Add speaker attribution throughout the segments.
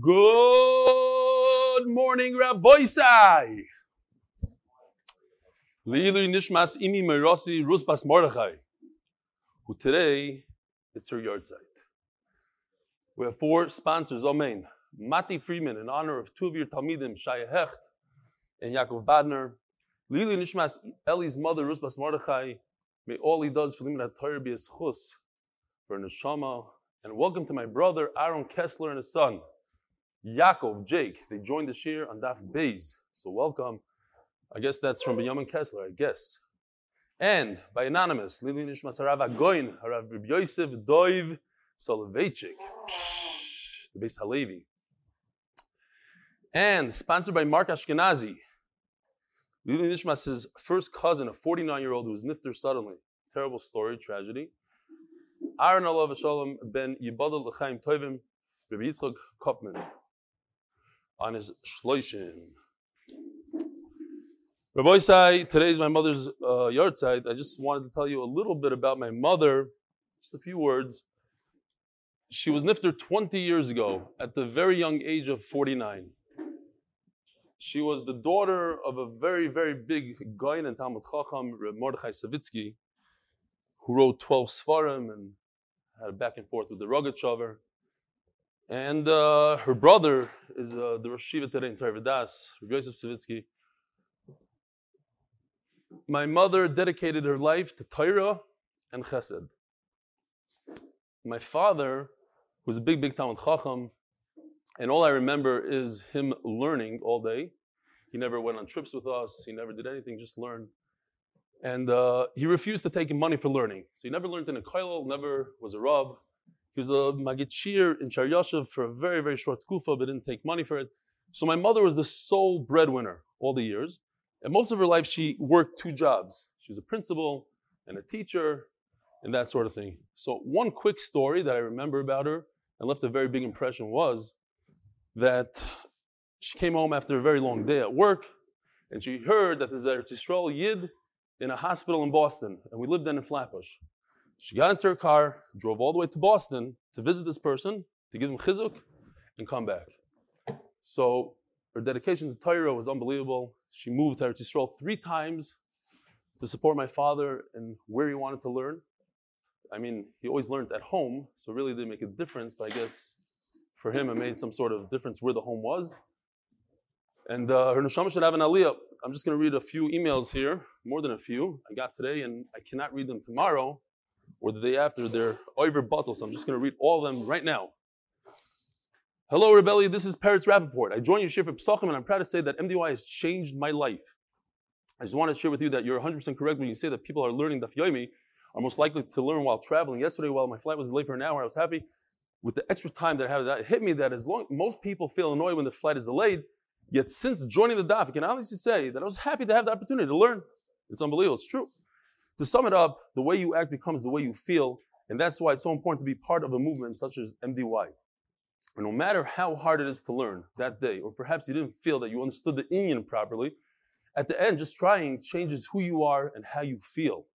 Speaker 1: Good morning, Rabbi Sai. Lilu Nishmas Imi Merosi Rusbas Mordechai. Who today it's her yard site. We have four sponsors. Amen. Mati Freeman in honor of two of your Talmidim, Shaya Hecht and Yaakov Badner. Lilu Nishmas Eli's mother Rusbas Mordechai. May all he does for Limit Torah be a for neshama. And welcome to my brother Aaron Kessler and his son. Yaakov, Jake, they joined the shir on Daf Beis. So welcome. I guess that's from Benjamin Kessler, I guess. And by anonymous, Lili Nishmas Harav Agoin, Yosef Doiv Soloveitchik, the Beis Halevi. And sponsored by Mark Ashkenazi, Lili Nishmas' first cousin, a 49 year old who was nifter suddenly. Terrible story, tragedy. Aaron Alav Shalom ben Yibadal L'chaim Tovim, Rabbi Yitzchak Kopman on his shloishim. Rabbi Sai, today is my mother's uh, yard site. I just wanted to tell you a little bit about my mother, just a few words. She was nifter 20 years ago at the very young age of 49. She was the daughter of a very, very big guy in Talmud Chacham, Mordechai Savitsky, who wrote 12 Svarim and had a back and forth with the Rogachover. And uh, her brother is uh, the Rosh Shiva today in Tarvadas, Yosef Savitsky. My mother dedicated her life to Torah and Chesed. My father was a big, big Talmud Chacham, and all I remember is him learning all day. He never went on trips with us. He never did anything, just learned. And uh, he refused to take money for learning. So he never learned in a kollel, never was a rab. He was a magid in Char for a very, very short kufa, but didn't take money for it. So my mother was the sole breadwinner all the years. And most of her life, she worked two jobs. She was a principal and a teacher and that sort of thing. So one quick story that I remember about her and left a very big impression was that she came home after a very long day at work and she heard that there's a Yisrael Yid in a hospital in Boston, and we lived then in Flatbush. She got into her car, drove all the way to Boston to visit this person, to give him chizuk, and come back. So her dedication to Torah was unbelievable. She moved to Eretz three times to support my father and where he wanted to learn. I mean, he always learned at home, so really didn't make a difference, but I guess for him it made some sort of difference where the home was. And uh, her neshama should have an aliyah. I'm just going to read a few emails here, more than a few I got today, and I cannot read them tomorrow or the day after. They're over bottle, so I'm just going to read all of them right now. Hello, Rebelli. This is Peretz Rappaport. I joined your share for Psachim, and I'm proud to say that MDY has changed my life. I just want to share with you that you're 100% correct when you say that people are learning Daf Yomi are most likely to learn while traveling. Yesterday, while my flight was delayed for an hour, I was happy with the extra time that I had. That hit me that as long most people feel annoyed when the flight is delayed, Yet since joining the daf, I can honestly say that I was happy to have the opportunity to learn. It's unbelievable. It's true. To sum it up, the way you act becomes the way you feel, and that's why it's so important to be part of a movement such as MDY. And no matter how hard it is to learn that day, or perhaps you didn't feel that you understood the Indian properly, at the end, just trying changes who you are and how you feel.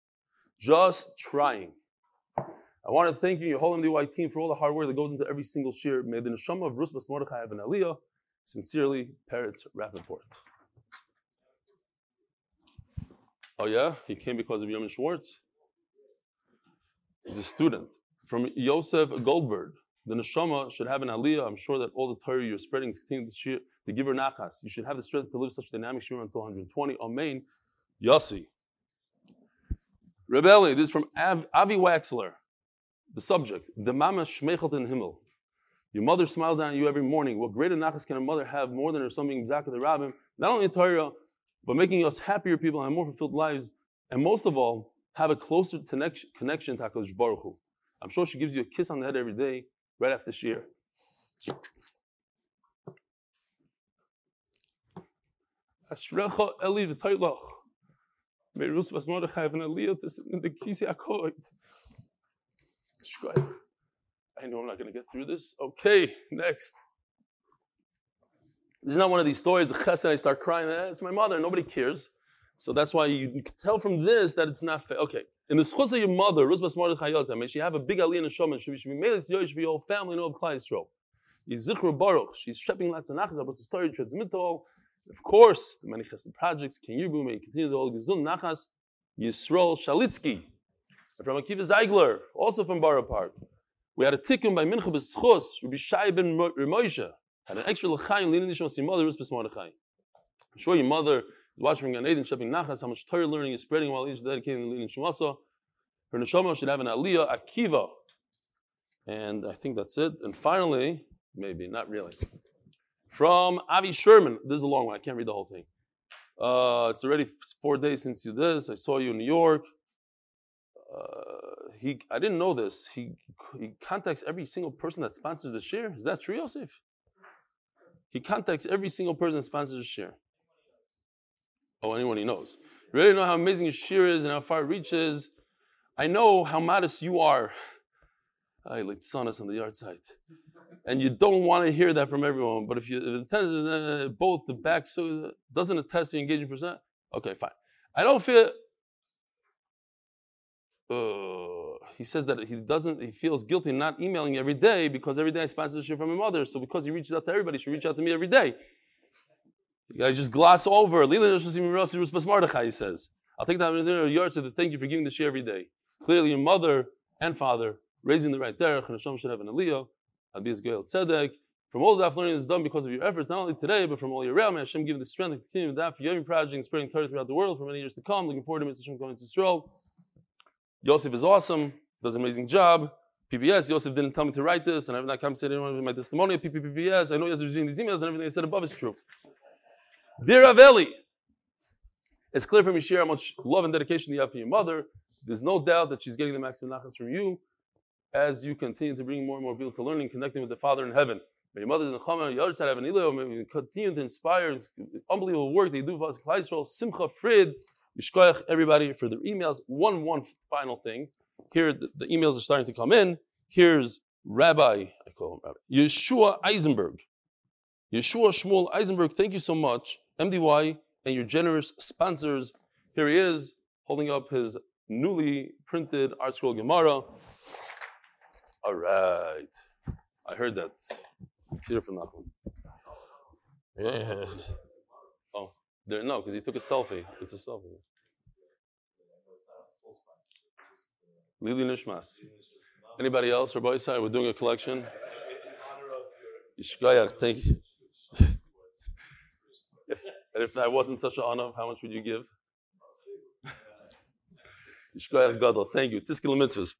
Speaker 1: Just trying. I want to thank you, your whole MDY team, for all the hard work that goes into every single shir. May the neshama of Rusbas Mordechai have an aliyah. Sincerely, Peretz Rappaport. Oh yeah, he came because of Yom Schwartz. He's a student from Yosef Goldberg. The neshama should have an aliyah. I'm sure that all the Torah you're spreading is continuing to, share, to give her nachas. You should have the strength to live such dynamic shir until 120. Amen. Yossi. Rebelli, this is from Av, Avi Waxler. The subject, the mama shmechelt in himmel. Your mother smiles down at you every morning. What greater nachas can a mother have more than her son being Zaka the Rabbim? Not only in Torah, but making us happier people and more fulfilled lives. And most of all, have a closer connection, connection to HaKadosh Baruch Hu. I'm sure she gives you a kiss on the head every day, right after Shir. Ashrecha Eli v'taylach. May Rus Bas Mordechai an aliyah in the kisi. I know I'm not going to get through this. Okay, next. This is not one of these stories. Chesed, I start crying. Eh, it's my mother. Nobody cares. So that's why you can tell from this that it's not fair. Okay. In the schus of your mother, Ruzbas Mordechai may she have a big aliyah the shoman. She should be made yoish for your whole family and all of Klai Yisrael. Baruch. She's shepping lots of nachas about the story transmittal. Of course, the many chesed projects. Can you may continue the old Gizun Nachas Yisrael Shalitsky from Akiva Zeigler, also from Borough Park. We had a tikkun by Mincha B'Schus, Rabbi Shai ben Moshe. Had an extra l'chaim leaning the your mother, Rus Mordechai. I'm sure your mother is watching Gan Eden, Shepping Nachas, how much Torah learning is spreading while each dedicating leading Shemasa. Her neshama should have an aliyah, akiva. And I think that's it. And finally, maybe, not really. From Avi Sherman. This is a long one. I can't read the whole thing. Uh, it's already four days since you this. I saw you in New York. Uh, he, I didn't know this. He, he contacts every single person that sponsors the share. Is that true, Yosef? He contacts every single person that sponsors a share. Oh, anyone he knows. You really know how amazing his share is and how far it reaches. I know how modest you are. I like son us on the yard side. And you don't want to hear that from everyone. But if you if it uh, both the back, so doesn't attest to engagement percent. Okay, fine. I don't feel. Uh, he says that he doesn't. He feels guilty not emailing every day because every day I sponsorship from my mother. So because he reaches out to everybody, he should reach out to me every day. You just gloss over. He says, "I'll take that in the to thank you for giving the share every day." Clearly, your mother and father raising the right derech, and Hashem should have an aliyah. Goel Tzedek. From all the daf learning is done because of your efforts, not only today, but from all your. May Hashem give the strength to continue the daf for Yomi project and spreading Torah throughout the world for many years to come. Looking forward to Mr. Hashem going to Israel. Yosef is awesome, does an amazing job. PBS, Yosef didn't tell me to write this, and I have not come compensated anyone with my testimony at PPPS. I know Yosef is reading these emails, and everything I said above is true. Dear Aveli, it's clear from Yeshua how much love and dedication you have for your mother. There's no doubt that she's getting the maximum nachas from you as you continue to bring more and more people to learning, connecting with the Father in heaven. May your mother in the Chama, your other side have an Ilio, may you continue to inspire unbelievable work they do for us, Simcha, Frid, Yishkoyach, everybody for their emails. One, one final thing. Here, the, the, emails are starting to come in. Here's Rabbi, I call him Rabbi, Yeshua Eisenberg. Yeshua Shmuel Eisenberg, thank you so much, MDY, and your generous sponsors. Here he is, holding up his newly printed ArtScroll Gemara. All right. I heard that. Clear from Nachman. Yeah. Oh, there, no, because he took a selfie. It's a selfie. Lili Nishmas. Anybody else? Rabbi Isai, we're doing a collection. Yishkoyach, thank you. if, and if that wasn't such an honor, how much would you give? Yishkoyach Gadol, thank you. Tiskil mitzvahs.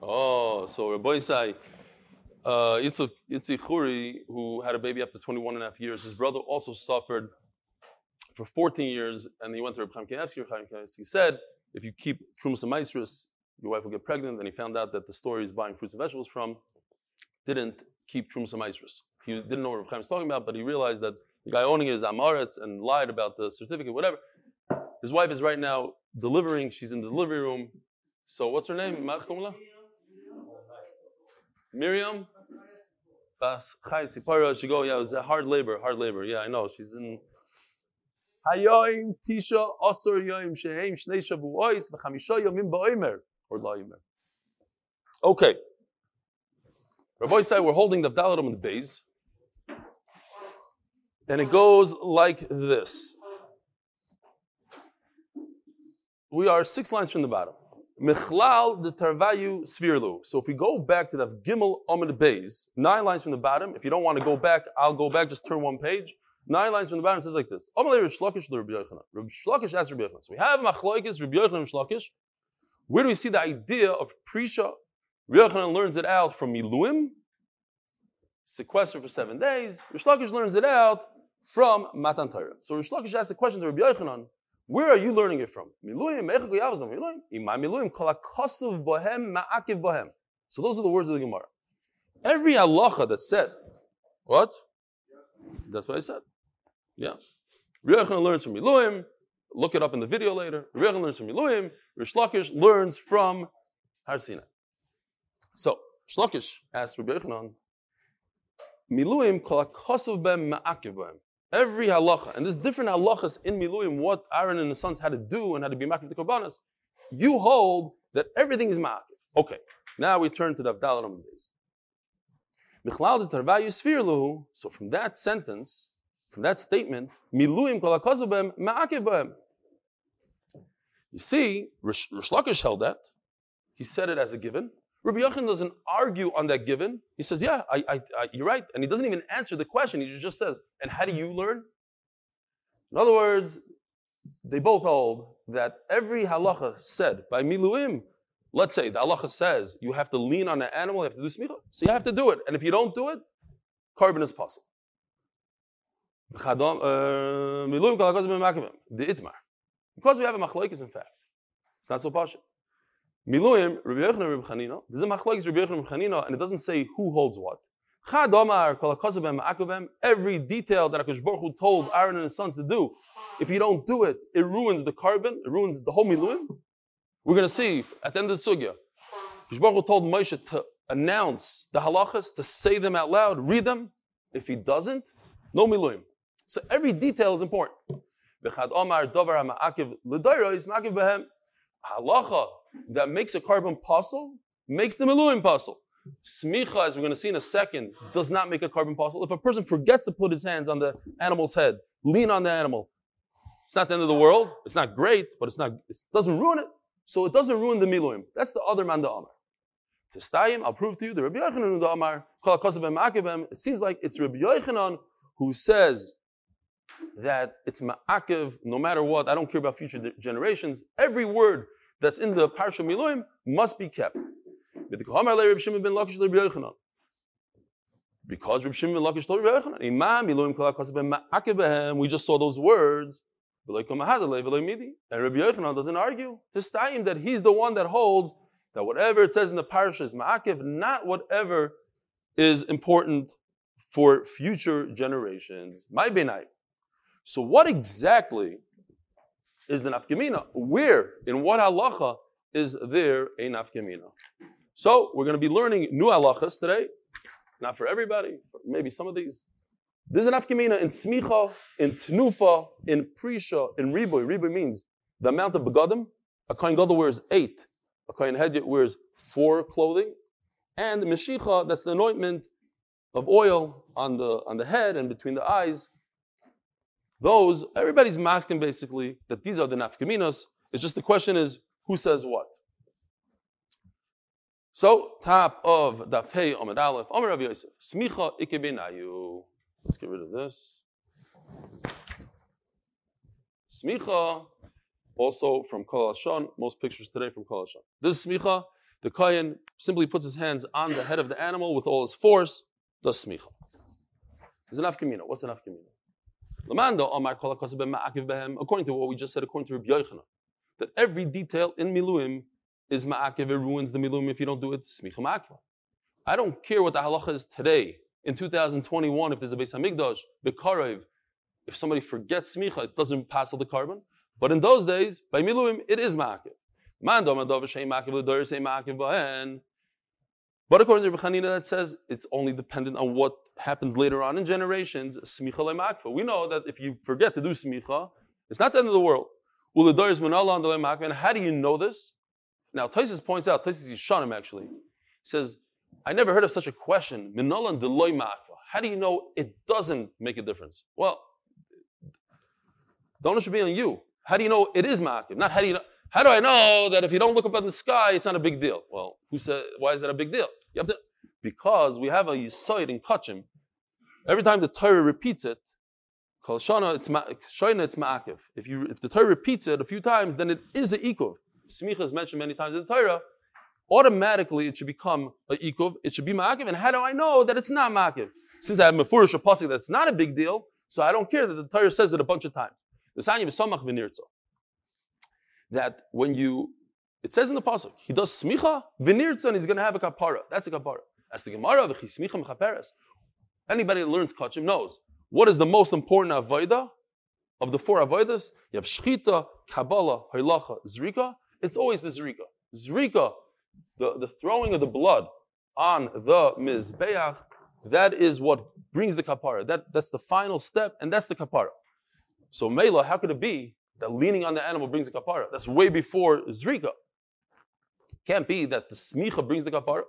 Speaker 1: Oh, so Rabbi Isai, uh, Yitzhak, Khuri, who had a baby after 21 and a half years, his brother also suffered for 14 years, and he went to Rabbi Chaim Kanievsky. Chaim Kanievsky said, if you keep Trumas and Maestris, your wife will get pregnant. And he found out that the store he's buying fruits and vegetables from didn't keep Trumas and Maestris. He didn't know what Rabbi Chaim was talking about, but he realized that the guy owning it is Amaretz and lied about the certificate, whatever. His wife is right now delivering. She's in the delivery room. So what's her name? Miriam? She yeah, it was a hard labor, hard labor. Yeah, I know. She's in Hayoim Tisha Yoim Shehem Shnei V'chamisha Yomim Ba'omer or La'imer. Okay. Rabbi said we're holding the Avdaladam in the base. And it goes like this. We are six lines from the bottom. Michlal the Tarvayu Svirlu. So if we go back to the Gimel Amid Bays, nine lines from the bottom. If you don't want to go back, I'll go back, just turn one page. Nine lines from the bottom says like this. Amalei Rish Lakish Rabbi Yochanan. Rabbi Shlakish asks Rabbi Yochanan. So we have Machloikis, Rabbi Yochanan, Rish Lakish. Where do we see the idea of Prisha? Rabbi Yochanan learns it out from Miluim, sequester for seven days. Rish Lakish learns it out from Matan Torah. So Rish Lakish asks a question to Rabbi Yochanan. Where are you learning it from? So those are the words of the Gemara. Every halacha that said, what? That's what I said. Yeah. Riyachana learns from Miluim. Look it up in the video later. Riyachana learns from Miluim. Rish Lakish learns from Har Sinai. So, Shlakish asked Rabbi Yochanan, Miluim kol bem ma'akiv bem. Every halacha, and there's different halachas in Miluim, what Aaron and the sons had to do and had to be making the korbanos. you hold that everything is ma'akif. Okay, now we turn to the Avdal days. So from that sentence, from that statement, miluim ma'akif You see, Rish Lakish held that. He said it as a given. Rabbi Yochanan doesn't argue on that given. He says, "Yeah, I, I, I, you're right," and he doesn't even answer the question. He just says, "And how do you learn?" In other words, they both hold that every halacha said by miluim, let's say the halacha says you have to lean on an animal, you have to do smicha, so you have to do it, and if you don't do it, korban is possible. Uh, because we have a machlokes in fact, it's not so partial. Miluim, Rabbi Yochanan, Rabbi Chanina. There's a machlokes Rabbi Yochanan, Rabbi Chanina, and it doesn't say who holds what. Every detail that Akash Baruch Hu told Aaron and his sons to do, if you don't do it, it ruins the korban, it ruins the whole miluim. We're going to see at the end of the sugya. Akash Baruch Hu told Moshe to announce the halachas, to say them out loud, read them. If he doesn't, no miluim. So every detail is important. Halacha that makes a korban puzzle makes the miluim puzzle. Smicha, as we're going to see in a second, does not make a korban puzzle. If a person forgets to put his hands on the animal's head, lean on the animal, it's not the end of the world. It's not great, but it's not. It doesn't ruin it. So it doesn't ruin the miluim. That's the other man the amar. Testayim, I'll prove to you the Rabbi Yochanan the amar. It seems like it's Rabbi Yochanan who says that it's ma'akev no matter what. I don't care about future generations. Every word that's in the Parsha Miluim must be kept. Because ben Rabbi Shimon ben Lakish told Yochanan, Imam Miluim kol behem. We just saw those words. And Rabbi Yochanan doesn't argue. This time that he's the one that holds that whatever it says in the Parsha is ma'akev, not whatever is important for future generations. My benai. So what exactly is the nafkamina. Where, in what halacha is there a nafkamina? So we're going to be learning new halachas today. Not for everybody, maybe some of these. There's an nafkamina in smicha, in tnufa, in prisha, in riboy. Riboy means the amount of begadim. A kohen gadol wears eight. A kohen hedyot wears four clothing. And meshicha, that's the anointment of oil on the, on the head and between the eyes. Those, everybody's masking basically that these are the nafkaminas. It's just the question is who says what. So, top of Daf Hey Amid Aleph, Amar Rav Yosef, Smicha Ikebenayu. Let's get rid of this. Smicha, also from Kol Hashan, most pictures today from Kol Hashan. This Smicha, the Kayan simply puts his hands on the head of the animal with all his force, does Smicha. Is an Afkamina. What's an Afkamina? Oh, according to what we just said, according to Rabbi Yochanan, that every detail in Miluim is ma'akiv, it ruins the Miluim if you don't do it, smicha ma'akiv. I don't care what the halacha is today, in 2021, if there's a Beis Hamikdash, Bekarev, if somebody forgets smicha, it doesn't pass all the korban. But in those days, by Miluim, it is ma'akiv. But according to Rabbi Chanina, that says it's only dependent on what happens later on in generations. Smicha lemakfa. We know that if you forget to do smicha, it's not the end of the world. And how do you know this? Now, Tosfos points out, Tosfos Yishanim actually, says, I never heard of such a question. How do you know it doesn't make a difference? Well, the onus should be on you. How do you know it is ma'akiv? Not how do you know. How do I know that if you don't look up at the sky, it's not a big deal? Well, who said, why is that a big deal? You have to, because we have a yisoid in Kachim. Every time the Torah repeats it, Kol Shana, it's Shana, it's Ma'akiv. If you, if the Torah repeats it a few times, then it is a Ikuv. Smicha is mentioned many times in the Torah. Automatically, it should become a Ikuv. It should be Ma'akiv. And how do I know that it's not Ma'akiv? Since I have Mefurish Pasik that's not a big deal, so I don't care that the Torah says it a bunch of times. The Sanyim is Samach V'nirtzah that when you, it says in the pasuk, he does smicha v'nirtzon, he's going to have a kapara. That's a kapara. As the Gemara of the Chi, smicha mechaperes. Anybody that learns kachim knows what is the most important avodah of the four avodas. You have shchita, kabbalah, halacha, zrika. It's always the zrika. Zrika, the, the throwing of the blood on the mizbeach. That is what brings the kapara. That, that's the final step, and that's the kapara. So Mela, how could it be that leaning on the animal brings the kapara. That's way before zrika. Can't be that the smicha brings the kapara.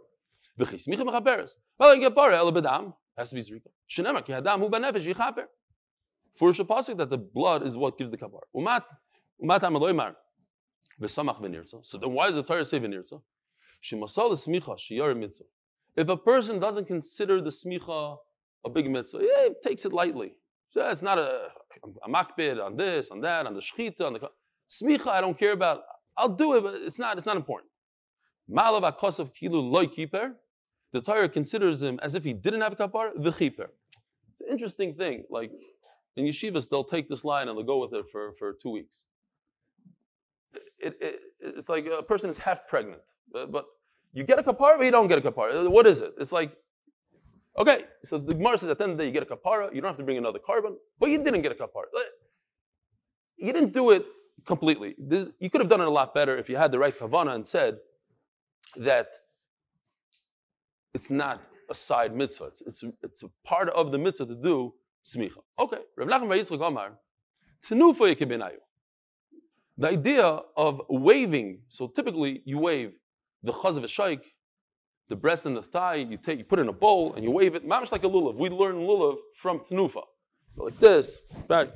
Speaker 1: V'chi smicha mechaperes. Well, kapara el bedam has to be zrika. Shenema ki hadam hu benefesh yichaper. For pasuk that the blood is what gives the kapara. Umat umat amaloymar v'samach v'nirtza. So then why does the Torah say v'nirtza? Shemasal smicha shiyar mitzvah. If a person doesn't consider the smicha a big mitzvah, yeah, he takes it lightly. So it's not a, a makbid on this, on that, on the shechita, on the smicha. I don't care about. I'll do it, but it's not. It's not important. Malav akosav kilu loy kiper. The Torah considers him as if he didn't have a kapar, the chiper. It's an interesting thing. Like in yeshivas, they'll take this line and they'll go with it for, for two weeks. It, it, it's like a person is half pregnant, uh, but you get a kapara, but you don't get a kapara. Uh, what is it? It's like, okay, so the Gemara says at the end of the day you get a kapara, you don't have to bring another korban, but you didn't get a kapara. You didn't do it completely. This, you could have done it a lot better if you had the right kavana and said that it's not a side mitzvah. It's, it's, it's a part of the mitzvah to do smicha. Okay, Rav Nachman Yitzchak Omar, the idea of waving, so typically you wave the chaz of a shaykh, the breast and the thigh, you take, you put in a bowl and you wave it, like a lulav. We learn lulav from tnufa, like this. Back,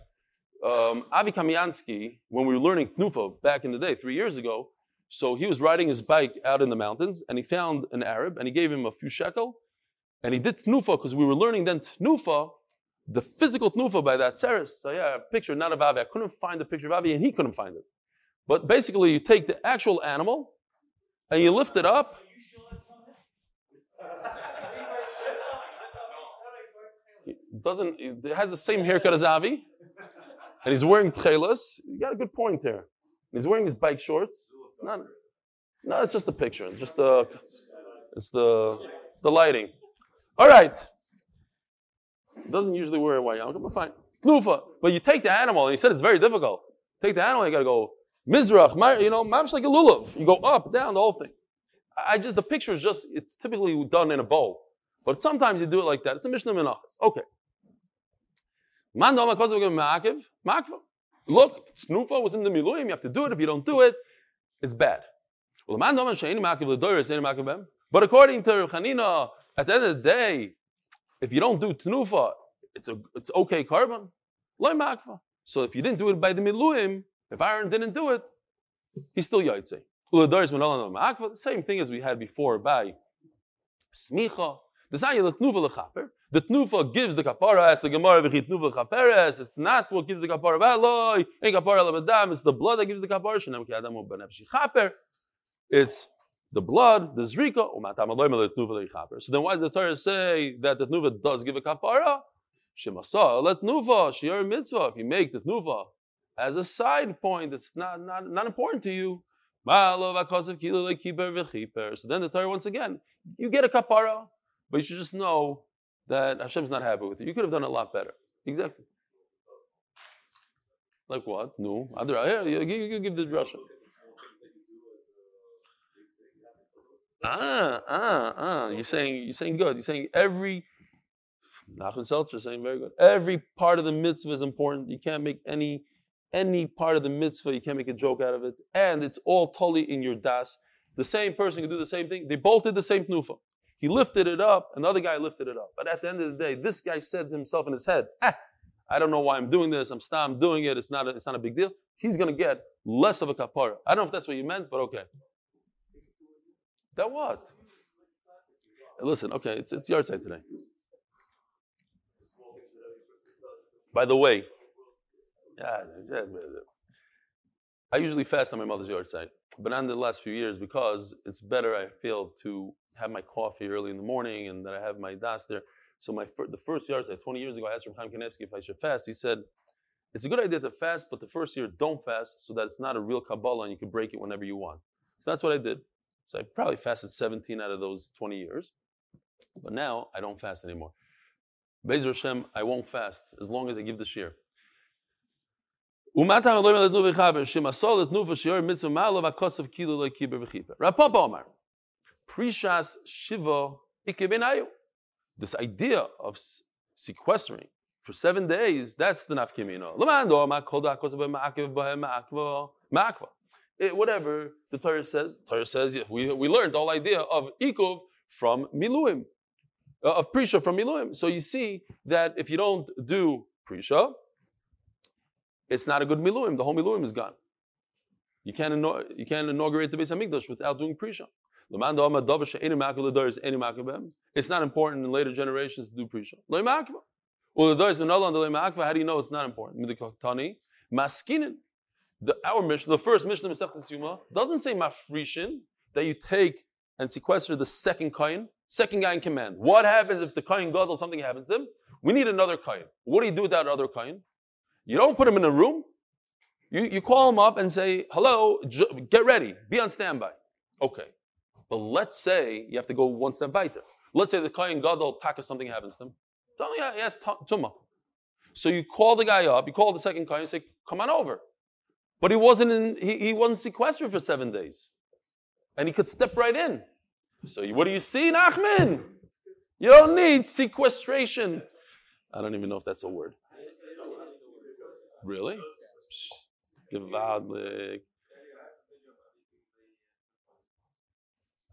Speaker 1: um, Avi Kamiansky, when we were learning tnufa back in the day, three years ago, so he was riding his bike out in the mountains and he found an Arab and he gave him a few shekel and he did tnufa because we were learning then tnufa, the physical tnufa by that seris. So yeah, a picture, not of Avi. I couldn't find the picture of Avi and he couldn't find it. But basically, you take the actual animal and you lift it up. It doesn't it has the same haircut as Avi, and he's wearing tchelas. You got a good point there. He's wearing his bike shorts. It's not. No, it's just the picture. It's just the. It's the. It's the lighting. All right. Doesn't usually wear a white yarmulke, but fine. Tnufa. But you take the animal, and he said it's very difficult. Take the animal, you got to go Mizrach, you know, mamish like a lulav. You go up, down, the whole thing. I just the picture is just it's typically done in a bowl, but sometimes you do it like that. It's a mishnah menachas. Okay. Look, tnufa was in the miluim. You have to do it. If you don't do it, it's bad. But according to Chanina, at the end of the day, if you don't do tnufa, it's a it's okay korban. So if you didn't do it by the miluim, if Aaron didn't do it, he's still Yaitse. The same thing as we had before by Smicha. The The tnufa gives the kapara as the Gemara v'chit Tnufa chaperes. It's not what gives the kapara v'aloi. Ein kapara lebedam. It's the blood that gives the kapara. Shenam ki adam chaper. It's the blood, the zrika. So then why does the Torah say that the Tnufa does give a kapara? Shemasa let Tnufa shiur mitzvah. If you make the Tnufa as a side point it's not, not, not important to you. So then the Torah, once again, you get a kapara, but you should just know that Hashem's not happy with you. You could have done a lot better. Exactly. Like what? No. Here, you, you give the Russian. Ah, ah, ah. You're saying you're saying good. You're saying every Nachman Seltzer saying very good. Every part of the mitzvah is important. You can't make any any part of the mitzvah, you can't make a joke out of it. And it's all totally in your das. The same person can do the same thing. They both did the same tnufa. He lifted it up, another guy lifted it up. But at the end of the day, this guy said to himself in his head, ah, I don't know why I'm doing this. I'm still doing it. It's not a, it's not a big deal. He's going to get less of a kapara. I don't know if that's what you meant, but okay. That what? Listen, okay, it's, it's yahrzeit today. By the way, yeah, I usually fast on my mother's yahrzeit, but not in the last few years because it's better, I feel, to have my coffee early in the morning and that I have my das there. So my fir- the first yahrzeit, 20 years ago, I asked Reb Chaim Kanevsky if I should fast. He said, it's a good idea to fast, but the first year don't fast so that it's not a real Kabbalah and you can break it whenever you want. So that's what I did. So I probably fasted 17 out of those 20 years. But now I don't fast anymore. Bezer Hashem, I won't fast as long as I give the shir. Rapapa Omar, prishas shiva ikebenayu. This idea of sequestering for seven days, that's the nafkimino. Whatever the Torah says, Torah says we, we learned the whole idea of ikuv from miluim, uh, of prisha from miluim. So you see that if you don't do prisha, it's not a good miluim. The whole miluim is gone. You can't, you can't inaugurate the Beis Hamikdash without doing prisha. It's not important in later generations to do prisha. How do you know it's not important? The our mission, the first mission of Masechet Yuma, doesn't say mafrishin that you take and sequester the second coin, second guy in command. What happens if the coin god or something happens to them? We need another coin. What do you do with that other coin? You don't put him in a room. You, you call him up and say, hello, get ready, be on standby. Okay. But let's say you have to go one step weiter. Let's say the Kohen Gadol taka something happens to him. Tell he has tumah. So you call the guy up, you call the second Kohen and say, come on over. But he wasn't in, he, he wasn't sequestered for seven days. And he could step right in. So what do you see, Nachman? You don't need sequestration. I don't even know if that's a word. Really? Gewaltig.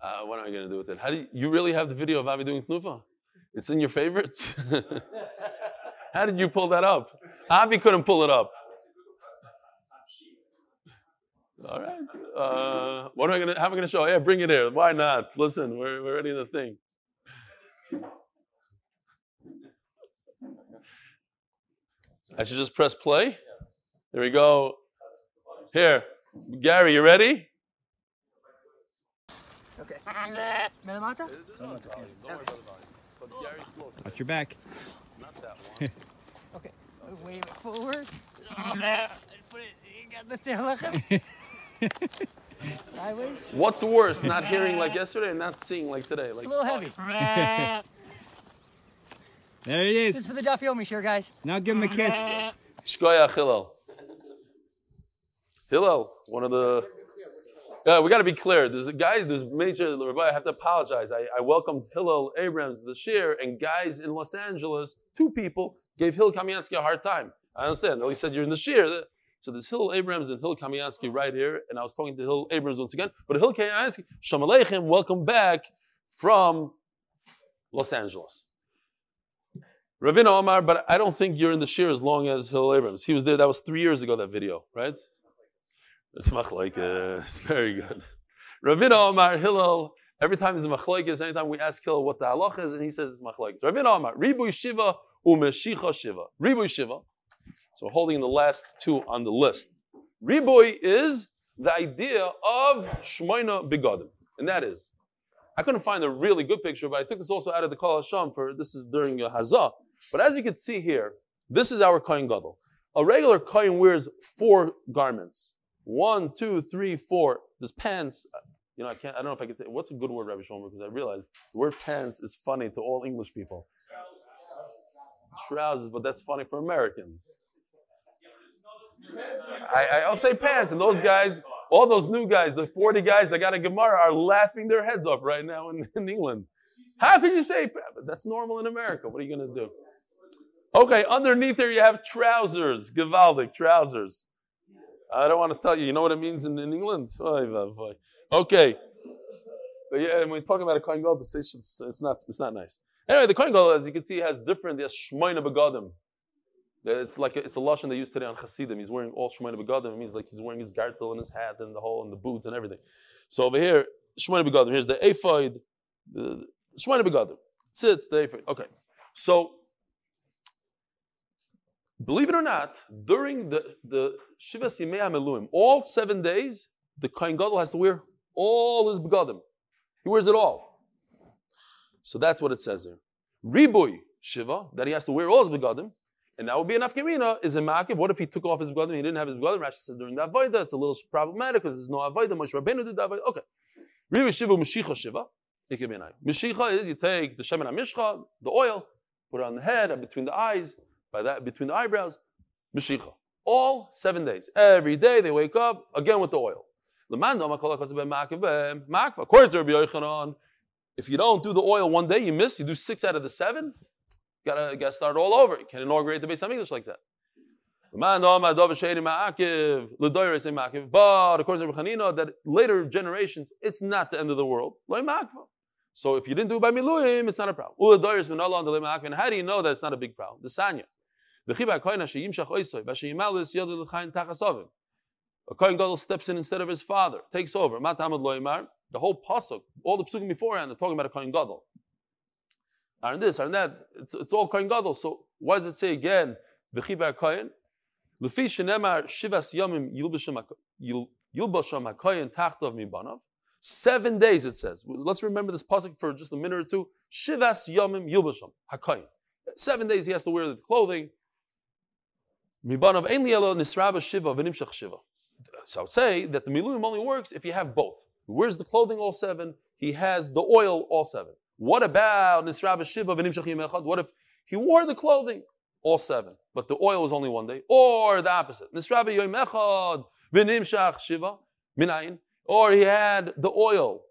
Speaker 1: Uh, what am I going to do with it? How do you, you really have the video of Avi doing tnufa? It's in your favorites? How did you pull that up? Avi couldn't pull it up. All right. Uh, what am I going to, how am I going to show? Yeah, bring it here. Why not? Listen, we're, we're already in the thing. I should just press play? There we go. Here, Gary, you ready?
Speaker 2: Okay. Melamata?
Speaker 3: Watch your back.
Speaker 1: Not that one.
Speaker 2: okay. Wave it forward. Put it, you got this there, Sideways?
Speaker 1: What's worse, not hearing like yesterday and not seeing like today?
Speaker 2: It's a little heavy.
Speaker 3: There it
Speaker 2: This is
Speaker 3: is.
Speaker 2: for the Daf Yomi shirt, guys.
Speaker 3: Now give him a kiss.
Speaker 1: Shkoyach Hillel. Hillel, one of the. Yeah, we got to be clear. There's a guy, there's major, Rabbi, I have to apologize. I, I welcomed Hillel Abrams the share, and guys in Los Angeles, two people, gave Hillel Kamiansky a hard time. I understand. He said, You're in the share. So there's Hillel Abrams and Hillel Kamiansky right here, and I was talking to Hillel Abrams once again. But Hillel Kamiansky, Shalom Aleichem, welcome back from Los Angeles. Ravina Omar, but I don't think you're in the shir as long as Hillel Abrams. He was there. That was three years ago. That video, right? It's machlokes. It's very good. Ravina Omar, Hillel. Every time there's a anytime we ask Hillel what the halach is, and he says it's machlokes. Ravina Omar, Ribu Shiva umeshicha Shiva. Ribu Shiva. So holding the last two on the list. Riboy is the idea of Shmoina Begadim. And that is, I couldn't find a really good picture, but I took this also out of the Kol Hasham for, this is during Hazah. But as you can see here, this is our Kohen Gadol. A regular Kohen wears four garments. One, two, three, four. There's pants. Uh, you know, I can't, I don't know if I can say, what's a good word, Rabbi Shlomo? Because I realized the word pants is funny to all English people. Trousers, but that's funny for Americans. I, I'll say pants, and those guys, all those new guys, the 40 guys that got a Gemara are laughing their heads off right now in, in England. How could you say that's normal in America? What are you going to do? Okay, underneath there you have trousers, Givaldic trousers. I don't want to tell you. You know what it means in, in England? Okay. But yeah, when we talk about a Kohen Gadol, it's, it's not it's not nice. Anyway, the Kohen Gadol, as you can see, has different. Yes, shmoina begadim. Uh, it's like a, it's a lashon they use today on Hasidim. He's wearing all shmoina begadim. It means like he's wearing his gartel and his hat and the whole and the boots and everything. So over here, shmoina begadim. Here's the ephod, the shmoina begadim. Tzitz, the ephod. Okay, so believe it or not, during the the Shiva Simei Meluim, all seven days, the Kohen Gadol has to wear all his begadim. He wears it all. So that's what it says here. Riboy Shiva, that he has to wear all his begadim, and that would be an afkamina, is a makiv. What if he took off his begadim, he didn't have his begadim? Rashi says during the avodah, it's a little problematic because there's no avodah. Moshe Rabbeinu did the avodah. Okay. Riboy Shiva, Mashicha Shiva. It could be an eye. Mashicha is you take the shemen mishcha, the oil, put it on the head between the eyes, by that between the eyebrows. Mashicha. All seven days. Every day they wake up again with the oil. According to Rabbi Yochanan, if you don't do the oil one day, you miss, you do six out of the seven, gotta, gotta start all over. You can't inaugurate the Beis English like that. But according to Rabbi Chanina, that later generations, it's not the end of the world. So if you didn't do it by Miluim, it's not a problem. And how do you know that it's not a big problem? The sanya. The chiba koina sheyimshach oisoy, v'sheyimalis yodel l'chayin tachasovim. A kohen gadol steps in instead of his father, takes over. Matamad loymar. The whole pasuk, all the psukim beforehand, they're talking about a kohen gadol. Aren't this, aren't that? It's, it's all kohen gadol. So why does it say again, v'chiba kohen? Lefi shenemar shivas yomim yilbasham hakoyin tachtov mibanav. Seven days it says. Let's remember this pasuk for just a minute or two. Shivas yomim yilbasham hakoyin. Seven days he has to wear the clothing. Nisraba shiva shiva. So I would say that the miluim only works if you have both. He wears the clothing all seven. He has the oil all seven. What about nisraba shiva v'nimshach yimechad? What if he wore the clothing all seven, but the oil was only one day, or the opposite. Nisrabi yoim echad shiva minayin, or he had the oil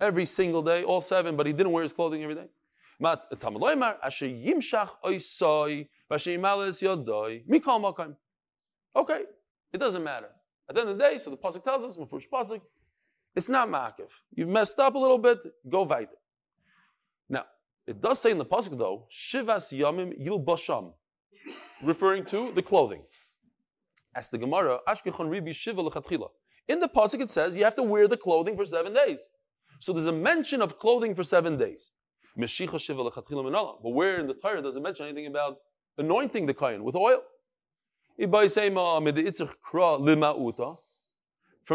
Speaker 1: every single day, all seven, but he didn't wear his clothing every day. Mat tamaloymar asher yimshach oisoy v'asher yimalis yodoy mikol makam. Okay, it doesn't matter. At the end of the day, so the pasuk tells us, Mefurish pasuk, it's not ma'akiv. You've messed up a little bit, go weiter. Now, it does say in the pasuk though, Shivas Yamim Yilbasham, referring to the clothing. As the Gemara, Ashkechon Ribi Shiva Lechatchila. In the pasuk it says you have to wear the clothing for seven days. So there's a mention of clothing for seven days. Meshicha Shiva Lechatchila. But where in the Torah does it mention anything about anointing the kain with oil? From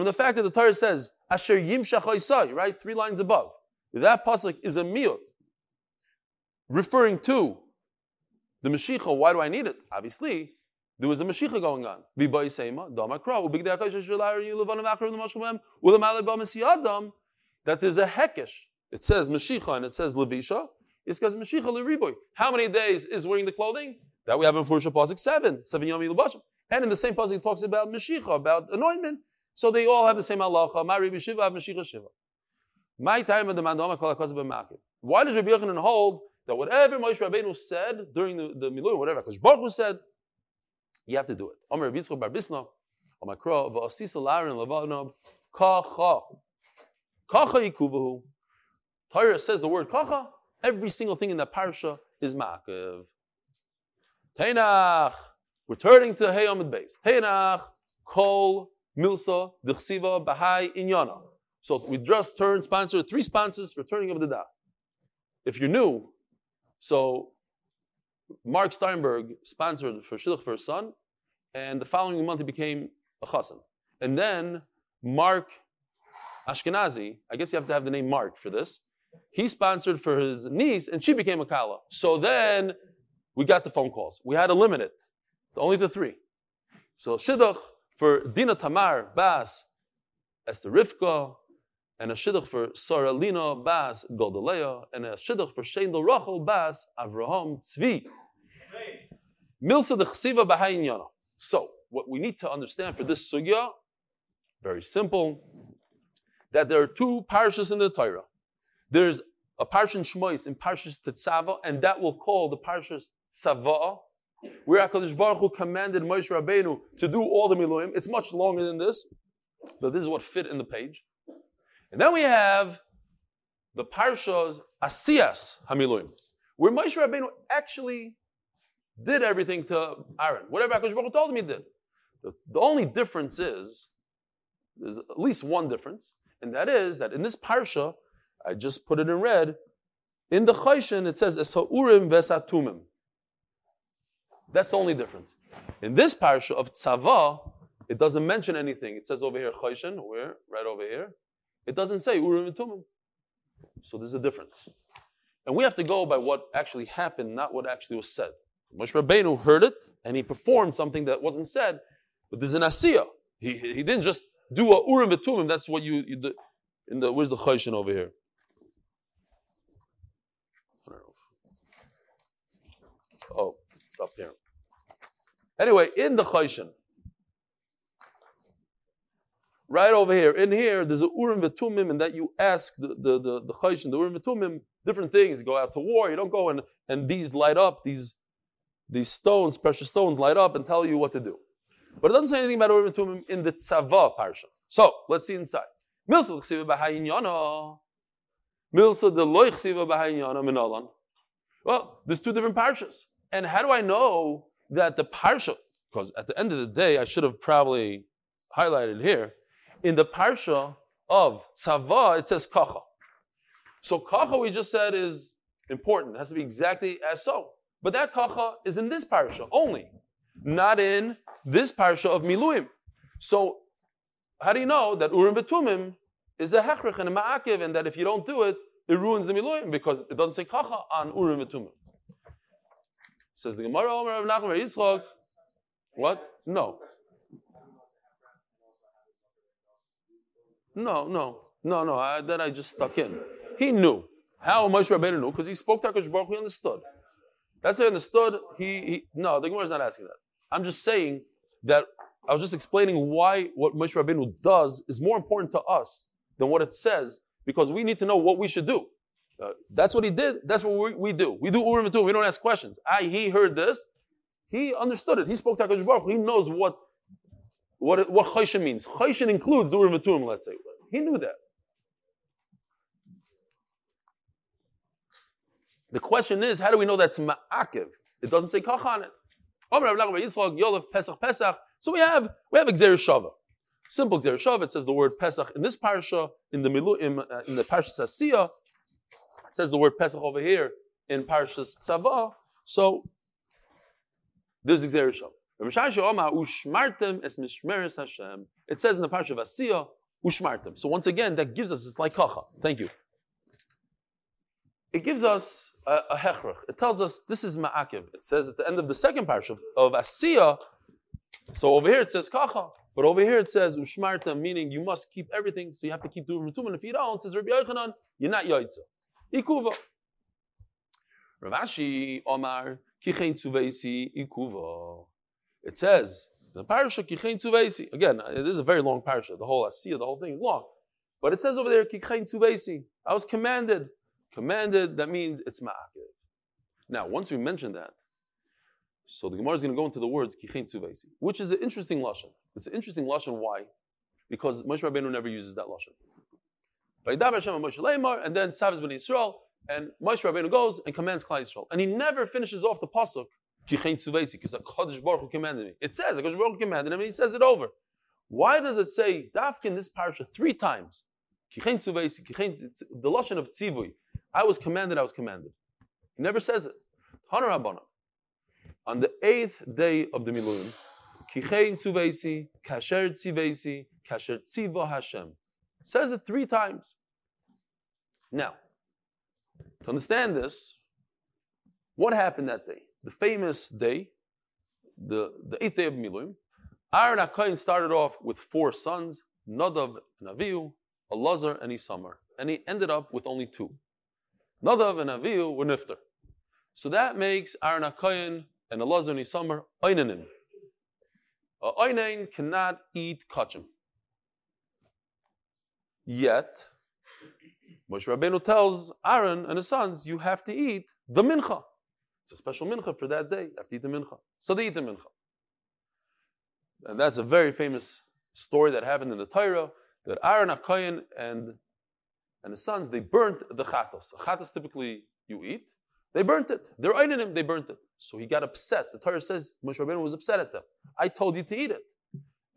Speaker 1: the fact that the Torah says, Asher Yimshach right? Three lines above. That pasuk is a miut referring to the Mashiach. Why do I need it? Obviously, there was a Mashiach going on. That there's a hekesh. It says Mashiach and it says Levisha. It's because Mashiach Leriboy. How many days is wearing the clothing? That we have in Fursha Pasuk 7, 7 Yom Yilubashim. And in the same Pasuk it talks about Mashiach, about anointment. So they all have the same halacha. Mari Shiva, Mashiach Shiva. My time of the mandama Why does Rabbi Yochanan hold that whatever Moshe Rabbeinu said during the, the Miluim, whatever Akash Baruch said, you have to do it. Omer Rabbi Yitzchak Bar Bisna, Omakro, V'asisa Larin Levanov, Kacha. Kacha yikuvahu. Torah says the word kacha, every single thing in that parsha is ma'akev. Teinach, returning to Hey Amid Beis. Teinach, Kol, Milsa, Dichsiva, Bahai, Inyana. So we just turned sponsor, three sponsors for turning of the daf. If you're new, so Mark Steinberg sponsored for Shidduch for his son, and the following month he became a chassan. And then Mark Ashkenazi, I guess you have to have the name Mark for this, he sponsored for his niece, and she became a kala. So then we got the phone calls. We had to limit it to only the three. So Shidduch for Dina Tamar Bas, Esther Rivka, and a shidduch for Sarah Lina Bas Goldalea, and a shidduch for Sheindel Rachel Bas Avraham Tzvi. Milsa de Chsiva Yana. So, what we need to understand for this sugya, very simple, that there are two parashas in the Torah. There's a parsha in Shmois in Parshas Tetzava, and that will call the parshas Tzava, where HaKadosh Baruch Hu commanded Moshe Rabbeinu to do all the Miluim. It's much longer than this, but this is what fit in the page. And then we have the Parshas Asiyas Hamiluim, where Moshe Rabbeinu actually did everything to Aaron. Whatever HaKadosh Baruch Hu told him he did. The, the only difference is, there's at least one difference, and that is that in this Parsha, I just put it in red, in the Chayshin it says Esaurim Vesatumim. That's the only difference. In this Parsha of Tzava, it doesn't mention anything. It says over here Chayshin, where? Right over here. It doesn't say Urim and Tumim. So there's a difference. And we have to go by what actually happened, not what actually was said. Moshe Rabbeinu heard it, and he performed something that wasn't said, but there's an asiyah. He, he didn't just do a Urim and Tumim. That's what you, you. In the, where's the Chayshin over here? Oh, it's up here. Anyway, in the Chayshin, right over here. In here, there's a Urim Vetumim, and that you ask the the the, the Chaysh and the Urim Vetumim different things. You go out to war, you don't go and and these light up, these these stones, precious stones, light up and tell you what to do. But it doesn't say anything about Urim Vetumim in the Tzava parsha. So let's see inside. Milsa l'chsiva b'hayin yana. Milsa de loy b'hayin yana. Well, there's two different parshas. And how do I know that the parsha, because at the end of the day, I should have probably highlighted here, in the parsha of Tzava, it says kacha. So kacha, we just said, is important. It has to be exactly as so. But that kacha is in this parsha only, not in this parsha of Miluim. So how do you know that Urim V'tumim is a hechrich and a ma'akiv, and that if you don't do it, it ruins the Miluim because it doesn't say kacha on Urim V'tumim. Says the Gemara, Omer of Nachum Yitzchak. What? No. No, no, no, no. I, that I just stuck in. He knew. How Moshe Rabbeinu knew? Because he spoke to Baruch he understood. That's how he understood. He, he no, the Gemara is not asking that. I'm just saying that I was just explaining why what Moshe Rabbeinu does is more important to us than what it says, because we need to know what we should do. That's what he did. That's what we, we do. We do Urim and Tumim. We don't ask questions. I, he heard this. He understood it. He spoke to HaKadosh Baruch He knows what what what Chayshin means. Chayshin includes the Urim and Tumim, let's say. He knew that. The question is, how do we know that's ma'akiv? It doesn't say kach on it. So we have we have Gezeira Shava. Simple Gezeira Shava. It says the word Pesach in this parsha, in the Miluim, uh, in the parsha Sasiya. It says the word Pesach over here in parsha Tzava. So there's Gezeira Shava. It says in the parsha of Asiya. So once again, that gives us, it's like kacha. Thank you. It gives us a, a hechrach. It tells us this is ma'akiv. It says at the end of the second parsha of, of Asiya, so over here it says kacha, but over here it says ushmartem, meaning you must keep everything, so you have to keep doing rutum, and if you don't, it says Rabbi Yochanan, you're not yoitza. Ikuva. Rav Ashi Omar kichein tzuveisi ikuva. It says the parasha kichein tzuveisi. Again, it is a very long parasha. The whole asiya, the whole thing is long, but it says over there kichein tzuveisi. I was commanded. Commanded. That means it's ma'akiv. Now, once we mention that, so the Gemara is going to go into the words kichein tzuveisi, which is an interesting lashon. It's an interesting lashon. Why? Because Moshe Rabbeinu never uses that lashon. And then Tzav ben Yisrael, and Moshe Rabbeinu goes and commands Klal Yisrael, and he never finishes off the pasuk because Hakadosh Baruch Hu commanded me. It says Hakadosh Baruch Hu commanded him, and he says it over. Why does it say Dafkin in this parasha three times? The lashon of Tzivui. I was commanded, I was commanded. He never says it. On the eighth day of the Miluim, Kichein Tzuveisi, Kasher Tziveisi, Kasher Tziva Hashem. Says it three times. Now, to understand this, what happened that day? The famous day, the, the eighth day of Miluim, Aaron HaKoyin started off with four sons, Nadav and Avihu, Elazar and Isamar. And he ended up with only two. Nadav and Avihu were Nifter. So that makes Aaron HaKoyin and Elazar and Isamar Oinanim. Oinain cannot eat kachim. Yet, Moshe Rabbeinu tells Aaron and his sons, you have to eat the mincha. It's a special mincha for that day. You have to eat the mincha. So they eat the mincha. And that's a very famous story that happened in the Torah, that Aaron HaKoyin and, and his sons, they burnt the chatas. Chatas typically you eat. They burnt it. They're eating him, they burnt it. So he got upset. The Torah says Moshe Rabbeinu was upset at them. I told you to eat it.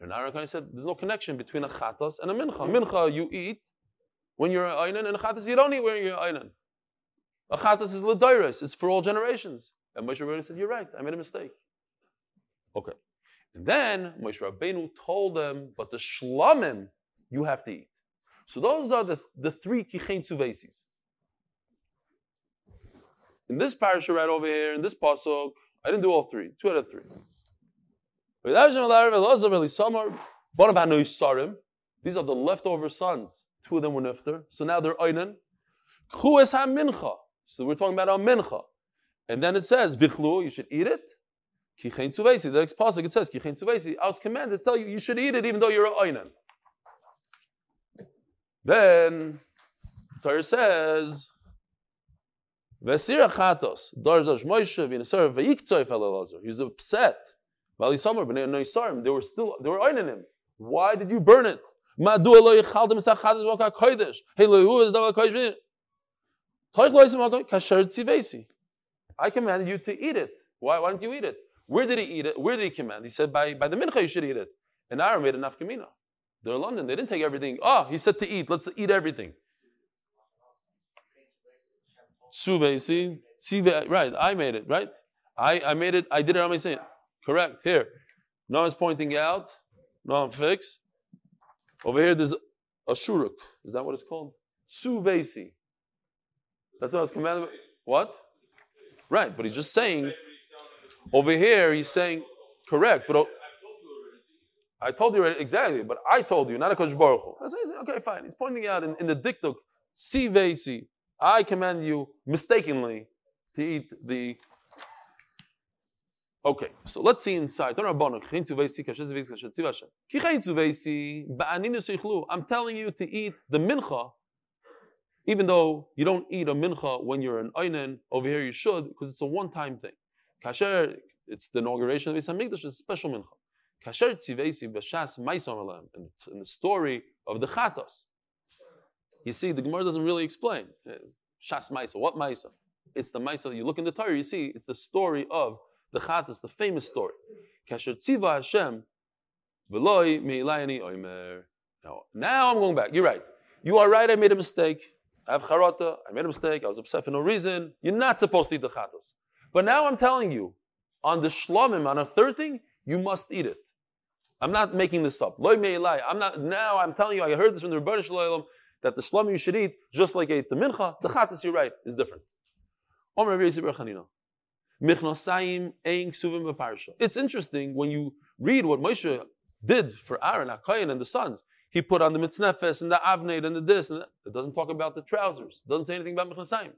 Speaker 1: And Aaron HaKoyin said, there's no connection between a chatas and a mincha. Mincha you eat when you're Einan, and a Chatas you don't eat when you're Einan. A Chatas is Ladairis, it's for all generations. And Moshe Rabbeinu said, You're right, I made a mistake. Okay. And then Moshe Rabbeinu told them, But the Shlamim you have to eat. So those are the, the three Kichein Tzuvesis. In this parasha right over here, in this pasuk, I didn't do all three, two out of three. These are the leftover sons Two of them were nifter. So now they're einan. Chu es mincha. So we're talking about our mincha. And then it says, vichlu, you should eat it. The next pasuk it says, kichein tzuvesi. I was commanded to tell you, you should eat it even though you're a einan. Then the Torah says, Vesira chatos, darzash Moshe, v'nesar v'yiktzoi fel Elazar. He was upset. They were still, they were oining him. Why did you burn it? I commanded you to eat it. Why, why didn't you eat it? Where did he eat it? Where did he command? He said, by, by the mincha you should eat it. And Aaron made enough kamina. They're in London. They didn't take everything. Oh, he said to eat. Let's eat everything. Suve, right. I made it, right? I, I made it. I did it on my saying. Correct. Here. Now Noam's pointing out. Noam fixed. Over here, there's a shuruk. Is that what it's called? Suvesi. That's what I was commanded. What? Right, but he's just saying. Over here, he's saying, correct, but I told you already, exactly, but I told you, not a Kosh Baruch what he's saying. Okay, fine. He's pointing out in, in the dikduk, si I command you mistakenly to eat the. Okay, so let's see inside. I'm telling you to eat the mincha, even though you don't eat a mincha when you're an einen. Over here, you should because it's a one-time thing. Kasher, it's the inauguration of Beis Hamikdash. It's a special mincha. Kasher tzivesi b'shas maisom in the story of the chatos. You see, the Gemara doesn't really explain. Shas Maisa. What Maisa? It's the Maisa. You look in the Torah, you see, it's the story of the Chatas, the famous story. Hashem, Oimer. Now, now I'm going back. You're right. You are right, I made a mistake. I have charata, I made a mistake, I was upset for no reason. You're not supposed to eat the chatas. But now I'm telling you, on the shlomim, on a third thing, you must eat it. I'm not making this up. Loi me'ilai. I'm not, now I'm telling you, I heard this from the Rebbe Shalom, that the shlomim you should eat, just like ate the mincha, the chatas you're right, is different. It's interesting when you read what Moshe did for Aaron, Akayan, and the sons. He put on the mitznefes and the avnei and the this, and it doesn't talk about the trousers. It doesn't say anything about mechnasayim.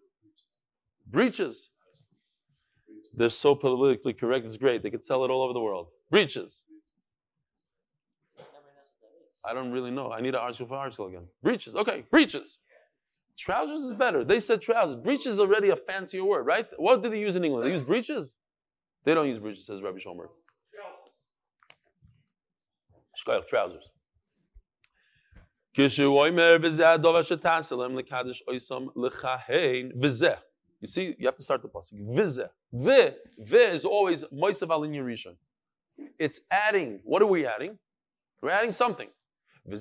Speaker 1: Breeches. They're so politically correct, it's great. They could sell it all over the world. Breeches. I don't really know. I need an article for article again. Breeches. Okay, breeches. Trousers is better. They said trousers. Breeches is already a fancier word, right? What do they use in England? They use breeches? They don't use breeches, says Rabbi Shomer. Trousers. You see, you have to start the pasuk. Vizeh. V. V is always moisav yerishon. It's adding. What are we adding? We're adding something. To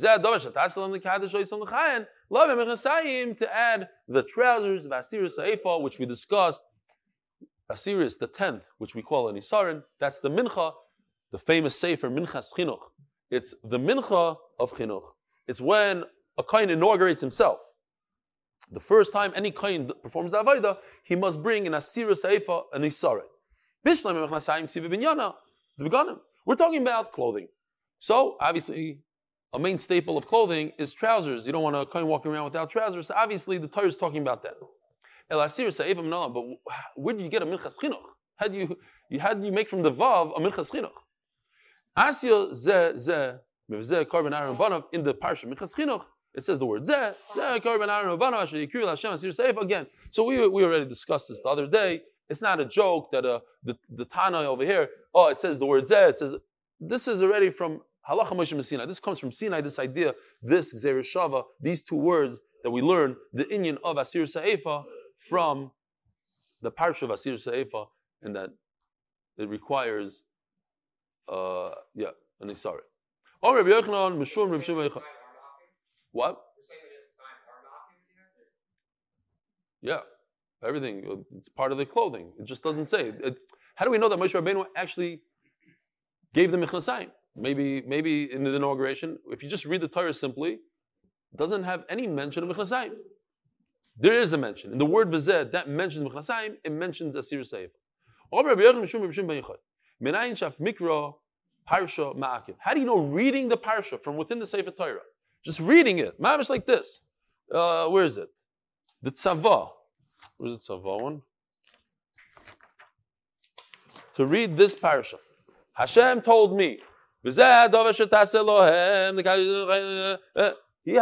Speaker 1: add the trousers of Asiris Saifa, which we discussed, Asiris, the tenth, which we call an Isarin, that's the Mincha, the famous Sefer Minchas Chinuch. It's the Mincha of Chinuch. It's when a Kain inaugurates himself. The first time any Kain performs the Avaida, he must bring an Asiris Saifa, an Isarin. We're talking about clothing. So, obviously, a main staple of clothing is trousers. You don't want to kind of walk around without trousers. So obviously, the Torah is talking about that. El Asir but where do you get a minchas chinuch? How do you, how do you make from the vav a minchas chinuch? Asya ze ze mevzeh korban aron banav in the parsha minchas chinuch. It says the word ze ze korban aron banav asher yikir Hashem asir seif again. So we we already discussed this the other day. It's not a joke that uh, the the Tana over here. Oh, it says the word ze. It says this is already from Halacha Moshe Sinai. This comes from Sinai, this idea, this Shava, these two words that we learn, the Inyan of Asir Sa'efa from the Parsha of Asir Sa'efa, and that it requires, uh, yeah, an Isari. Or Rabbi Yochanan, Meshum, Rabbi Shimon What? Yeah, everything. It's part of the clothing. It just doesn't say. It, how do we know that Moshe Rabbeinu actually gave them Mechnasayim? Maybe maybe in the inauguration, if you just read the Torah simply, doesn't have any mention of Mechnasayim. There is a mention. In the word Vized, that mentions Mechnasayim, it mentions Asir Seif. How do you know reading the parsha from within the Sefer Torah? Just reading it, mamish like this. Uh, where is it? The tzava. Where's the tzava one? To read this parsha. Hashem told me, He had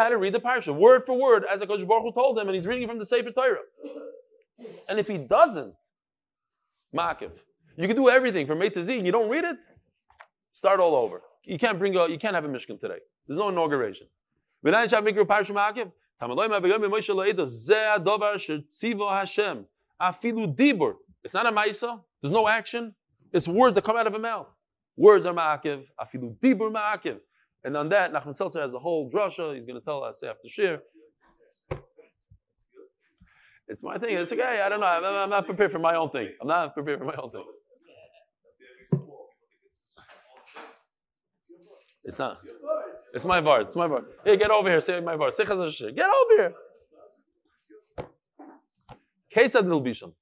Speaker 1: to read the parsha word for word as Hakadosh Baruch Hu told him, and he's reading it from the Sefer Torah. And if he doesn't, Makiv, you can do everything from A to Z, and you don't read it, start all over. You can't bring a, you can't have a Mishkan today. There's no inauguration. It's not a ma'isa. There's no action. It's words that come out of a mouth. Words are ma'akiv. Afilu dibur ma'akiv. And on that, Nachman Seltzer has a whole drasha. He's going to tell us after shir. It's my thing. It's okay. I don't know. I'm, I'm not prepared for my own thing. I'm not prepared for my own thing. It's not. It's my vart. It's my vart. Hey, get over here. Say my vart. Say chazal shir. Get over here. Ketzad.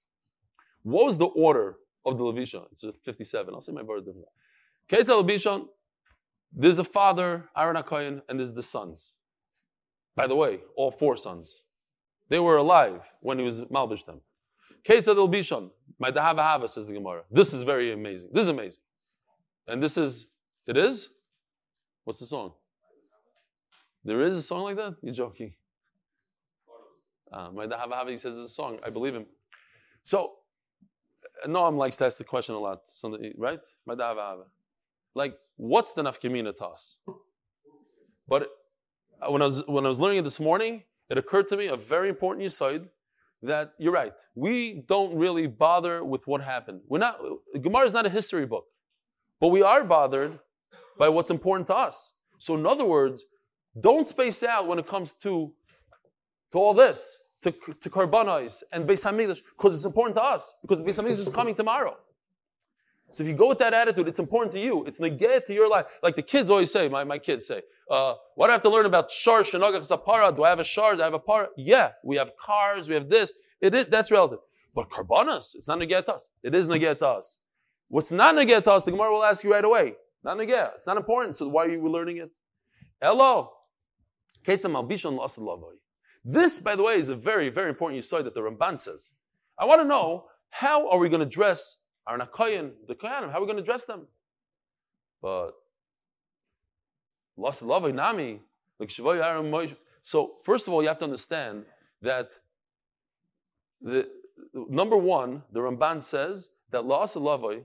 Speaker 1: What was the order of the Levisha? It's a 57. I'll say my vart different. Ketzad Bishon, There's a father, Aaron HaKoyin, and there's the sons. By the way, all four sons. They were alive when he was Malbish them. Ketzad Nilbishon. My Dahava Hava says the Gemara. This is very amazing. This is amazing. And this is, it is? What's the song? There is a song like that? You're joking. Uh, my Dahava he says it's a song. I believe him. So, Noam likes to ask the question a lot, right? My Dahava Like, what's the nafkamina to us? But uh, when I, was, when I was learning it this morning, it occurred to me a very important aside that you're right. We don't really bother with what happened. We're not, Gemara is not a history book, but we are bothered by what's important to us. So, in other words, don't space out when it comes to, to all this, to, to Karbanais and Beis HaMikdash, because it's important to us, because Beis HaMikdash is coming tomorrow. So if you go with that attitude, it's important to you. It's negate to your life. Like the kids always say, my, my kids say, uh, what do I have to learn about shar, shenagach, zapara? Do I have a shar? Do I have a para? Yeah, we have cars, we have this. It is, that's relative. But karbanas, it's not negate us. It is negate us. What's not negate us, the Gemara will ask you right away. Not negate. It's not important. So why are you learning it? Hello. This, by the way, is a very, very important yisoid that the Ramban says. I want to know how are we going to dress our Nakayan, the Kohanim, how are we going to dress them? But so first of all, you have to understand that the number one, the Ramban says that la'asalavai,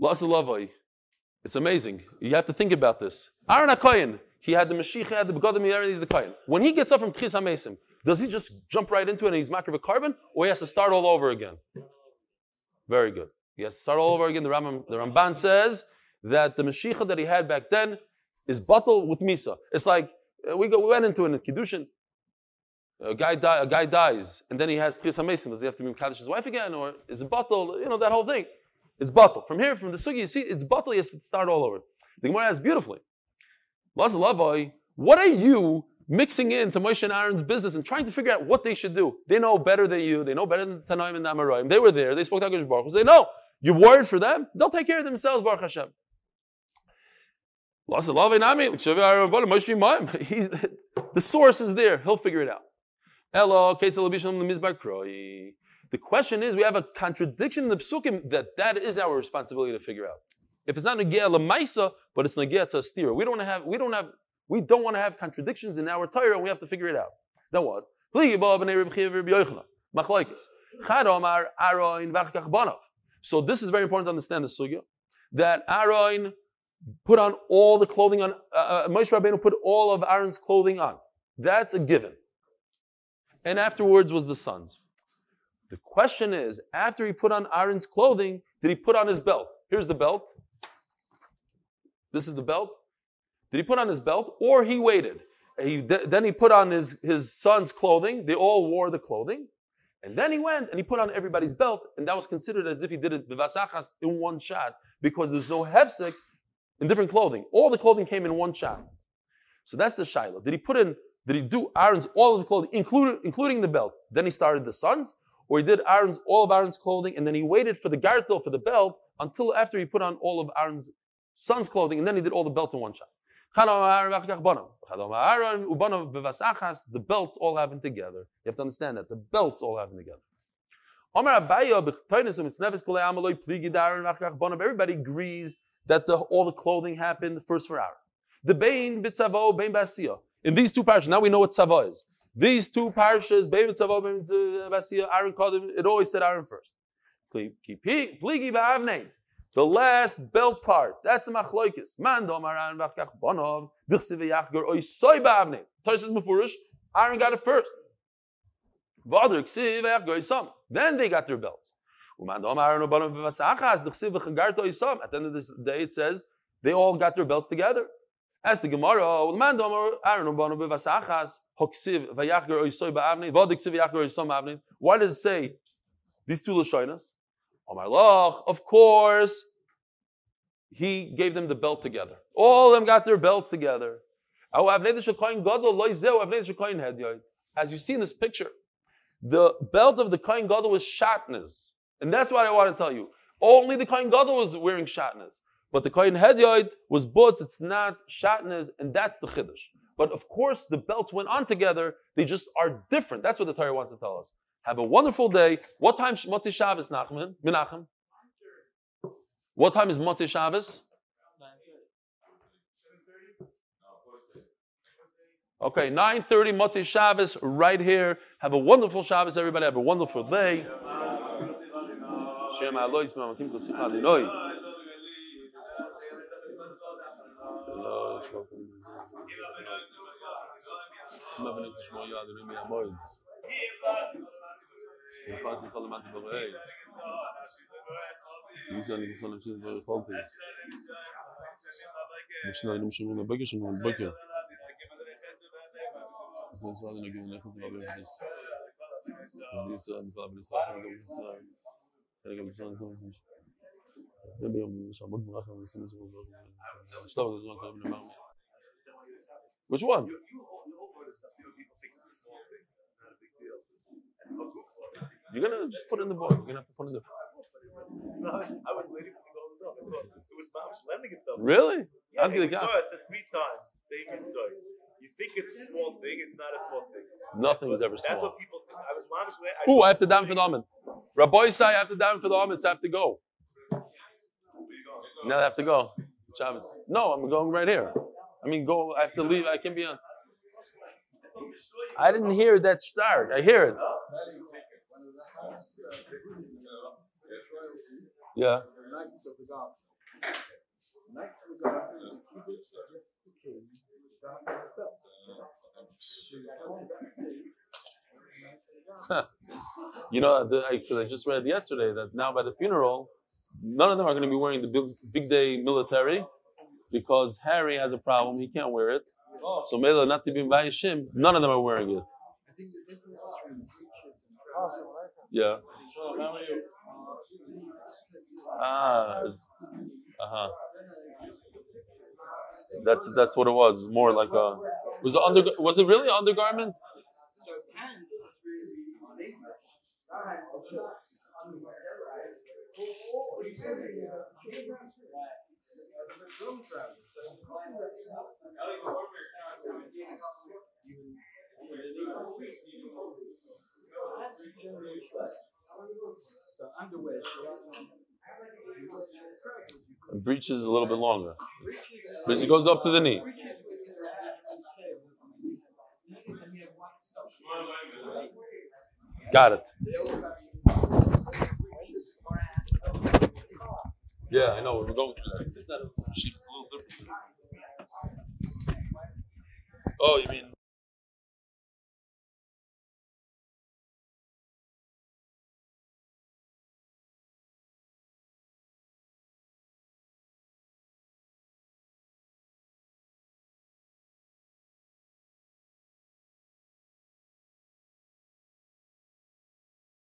Speaker 1: la'asalavai, it's amazing. You have to think about this. Aaron HaKoyin, he had the Mashiach, he had the Begadim, he he's the Koyin. When he gets up from Tchis HaMesim, does he just jump right into it and he's makriv korban, or he has to start all over again? Very good. He has to start all over again. The, Rambam, the Ramban says that the Mashiach that he had back then is bottled with Misa. It's like uh, we, go, we went into in Kiddushin. A guy, die, a guy dies, and then he has Tchis HaMesim. Does he have to be Kaddish his wife again, or is it bottled? You know, that whole thing. It's bottled. From here, from the Sugya, you see, it's has to start all over. The Gemara asks beautifully. What are you mixing into Moshe and Aaron's business and trying to figure out what they should do? They know better than you. They know better than the Tanaim and the Amoraim. They were there. They spoke to HaKadosh Baruch Hu. They know. You're worried for them? They'll take care of themselves, Baruch Hashem. He's, the source is there. He'll figure it out. The question is, we have a contradiction in the psukim that that is our responsibility to figure out. If it's not Nagia Lamaisa, but it's Nagia to Astira. We don't have, we don't have, we don't want to have contradictions in our Torah and we have to figure it out. Then what? So this is very important to understand the sugya, that Aaron put on all the clothing on, uh, uh, Moshe Rabbeinu put all of Aaron's clothing on. That's a given. And afterwards was the sons. The question is, after he put on Aaron's clothing, did he put on his belt? Here's the belt. This is the belt. Did he put on his belt or he waited? He, then he put on his, his son's clothing. They all wore the clothing. And then he went and he put on everybody's belt, and that was considered as if he did it in one shot because there's no hefsek in different clothing. All the clothing came in one shot. So that's the shiloh. Did he put in, did he do Aaron's all of the clothing, including, including the belt? Then he started the sons, or he did Aaron's all of Aaron's clothing, and then he waited for the gartel, for the belt, until after he put on all of Aaron's son's clothing, and then he did all the belts in one shot. The belts all happen together. You have to understand that. The belts all happen together. Everybody agrees that the, all the clothing happened first for Aaron. The Bain Bain. In these two parshas, now we know what Tzava is. These two parshas, Bain Bain Aaron called him, it always said Aaron first. The last belt part, that's the machloikis. Man domar Aaron v'achkach bonov, dichsiv yachgur oisoy ba'avneit. Tosis Mefurish, Aaron got it first. V'adr ksiv yachgur oisam. Then they got their belts. Uman domar Aaron bonov v'vasachas, dichsiv v'chagarto oisam. At the end of this day it says, they all got their belts together. As the Gemara, well, the man domar Aaron bonov v'vasachas, hoksiv v'yachgur oisoy ba'avneit, v'adr ksiv yachgur oisam ba'avneit. Why does it say these two lashonas? Omar Loch, of course, he gave them the belt together. All of them got their belts together. As you see in this picture, the belt of the Kohen Gadol was shatnez. And that's what I want to tell you. Only the Kohen Gadol was wearing shatnez. But the Kohen Hedyoid was butz, it's not shatnez, and that's the Chiddush. But of course, the belts went on together, they just are different. That's what the Torah wants to tell us. Have a wonderful day. What time is Motzi Shabbos, Nachman? Menachem? What time is Motzi Shabbos? Okay, 9.30 Motzi Shabbos right here. Have a wonderful Shabbos, everybody. Have a wonderful day. Shem נפס לכל למטה בראי. מי זה אני רוצה להמשיך לדבר יכולתי? משנה היינו משלמים לבקר שלנו בבוקר. אנחנו נצבע לנגיד נכס רבי יחדש. אני ישראל נפלא בנישראל, חלק ישראל. חלק ישראל נפלא בנישראל. זה ביום שעמוד מרחם ונשים את זה בשלב הזה זמן קרוב למר Which one? you're gonna just put it in the board. You're gonna have to put it in the.
Speaker 4: It's not, I was waiting for the golden dog. It was Mamish lending itself.
Speaker 1: Really?
Speaker 4: Yeah,
Speaker 1: I'll get
Speaker 4: it
Speaker 1: the
Speaker 4: was it three times. The same story. You think it's a small thing, it's not a small thing.
Speaker 1: Nothing
Speaker 4: That's
Speaker 1: is ever
Speaker 4: what- That's
Speaker 1: small.
Speaker 4: what people think. I was Mamish waiting.
Speaker 1: Ooh, I have to down for the almond. Rabbi say I have to down for the almonds. I have to go. Now I have to go. Shabbos. No, I'm going right here. I mean, go. I have to leave. I can't be on. I didn't hear that start. I hear it. Yeah.
Speaker 5: you
Speaker 1: know, the, I, I just read yesterday that now by the funeral, none of them are going to be wearing the big, big day military because Harry has a problem. He can't wear it. So Mela be Vayishim, none of them are wearing it.
Speaker 5: I think the
Speaker 1: Yeah.
Speaker 5: are
Speaker 1: Ah. Uh huh. That's that's what it was. More like a. Was it under? Was it really undergarment?
Speaker 5: So pants is really English. Generally short. So underwear short.
Speaker 1: A little bit longer. Breech goes up to the knee. Got it. Yeah, I know. We're going through that. It's not a. It's a little different. Oh, you mean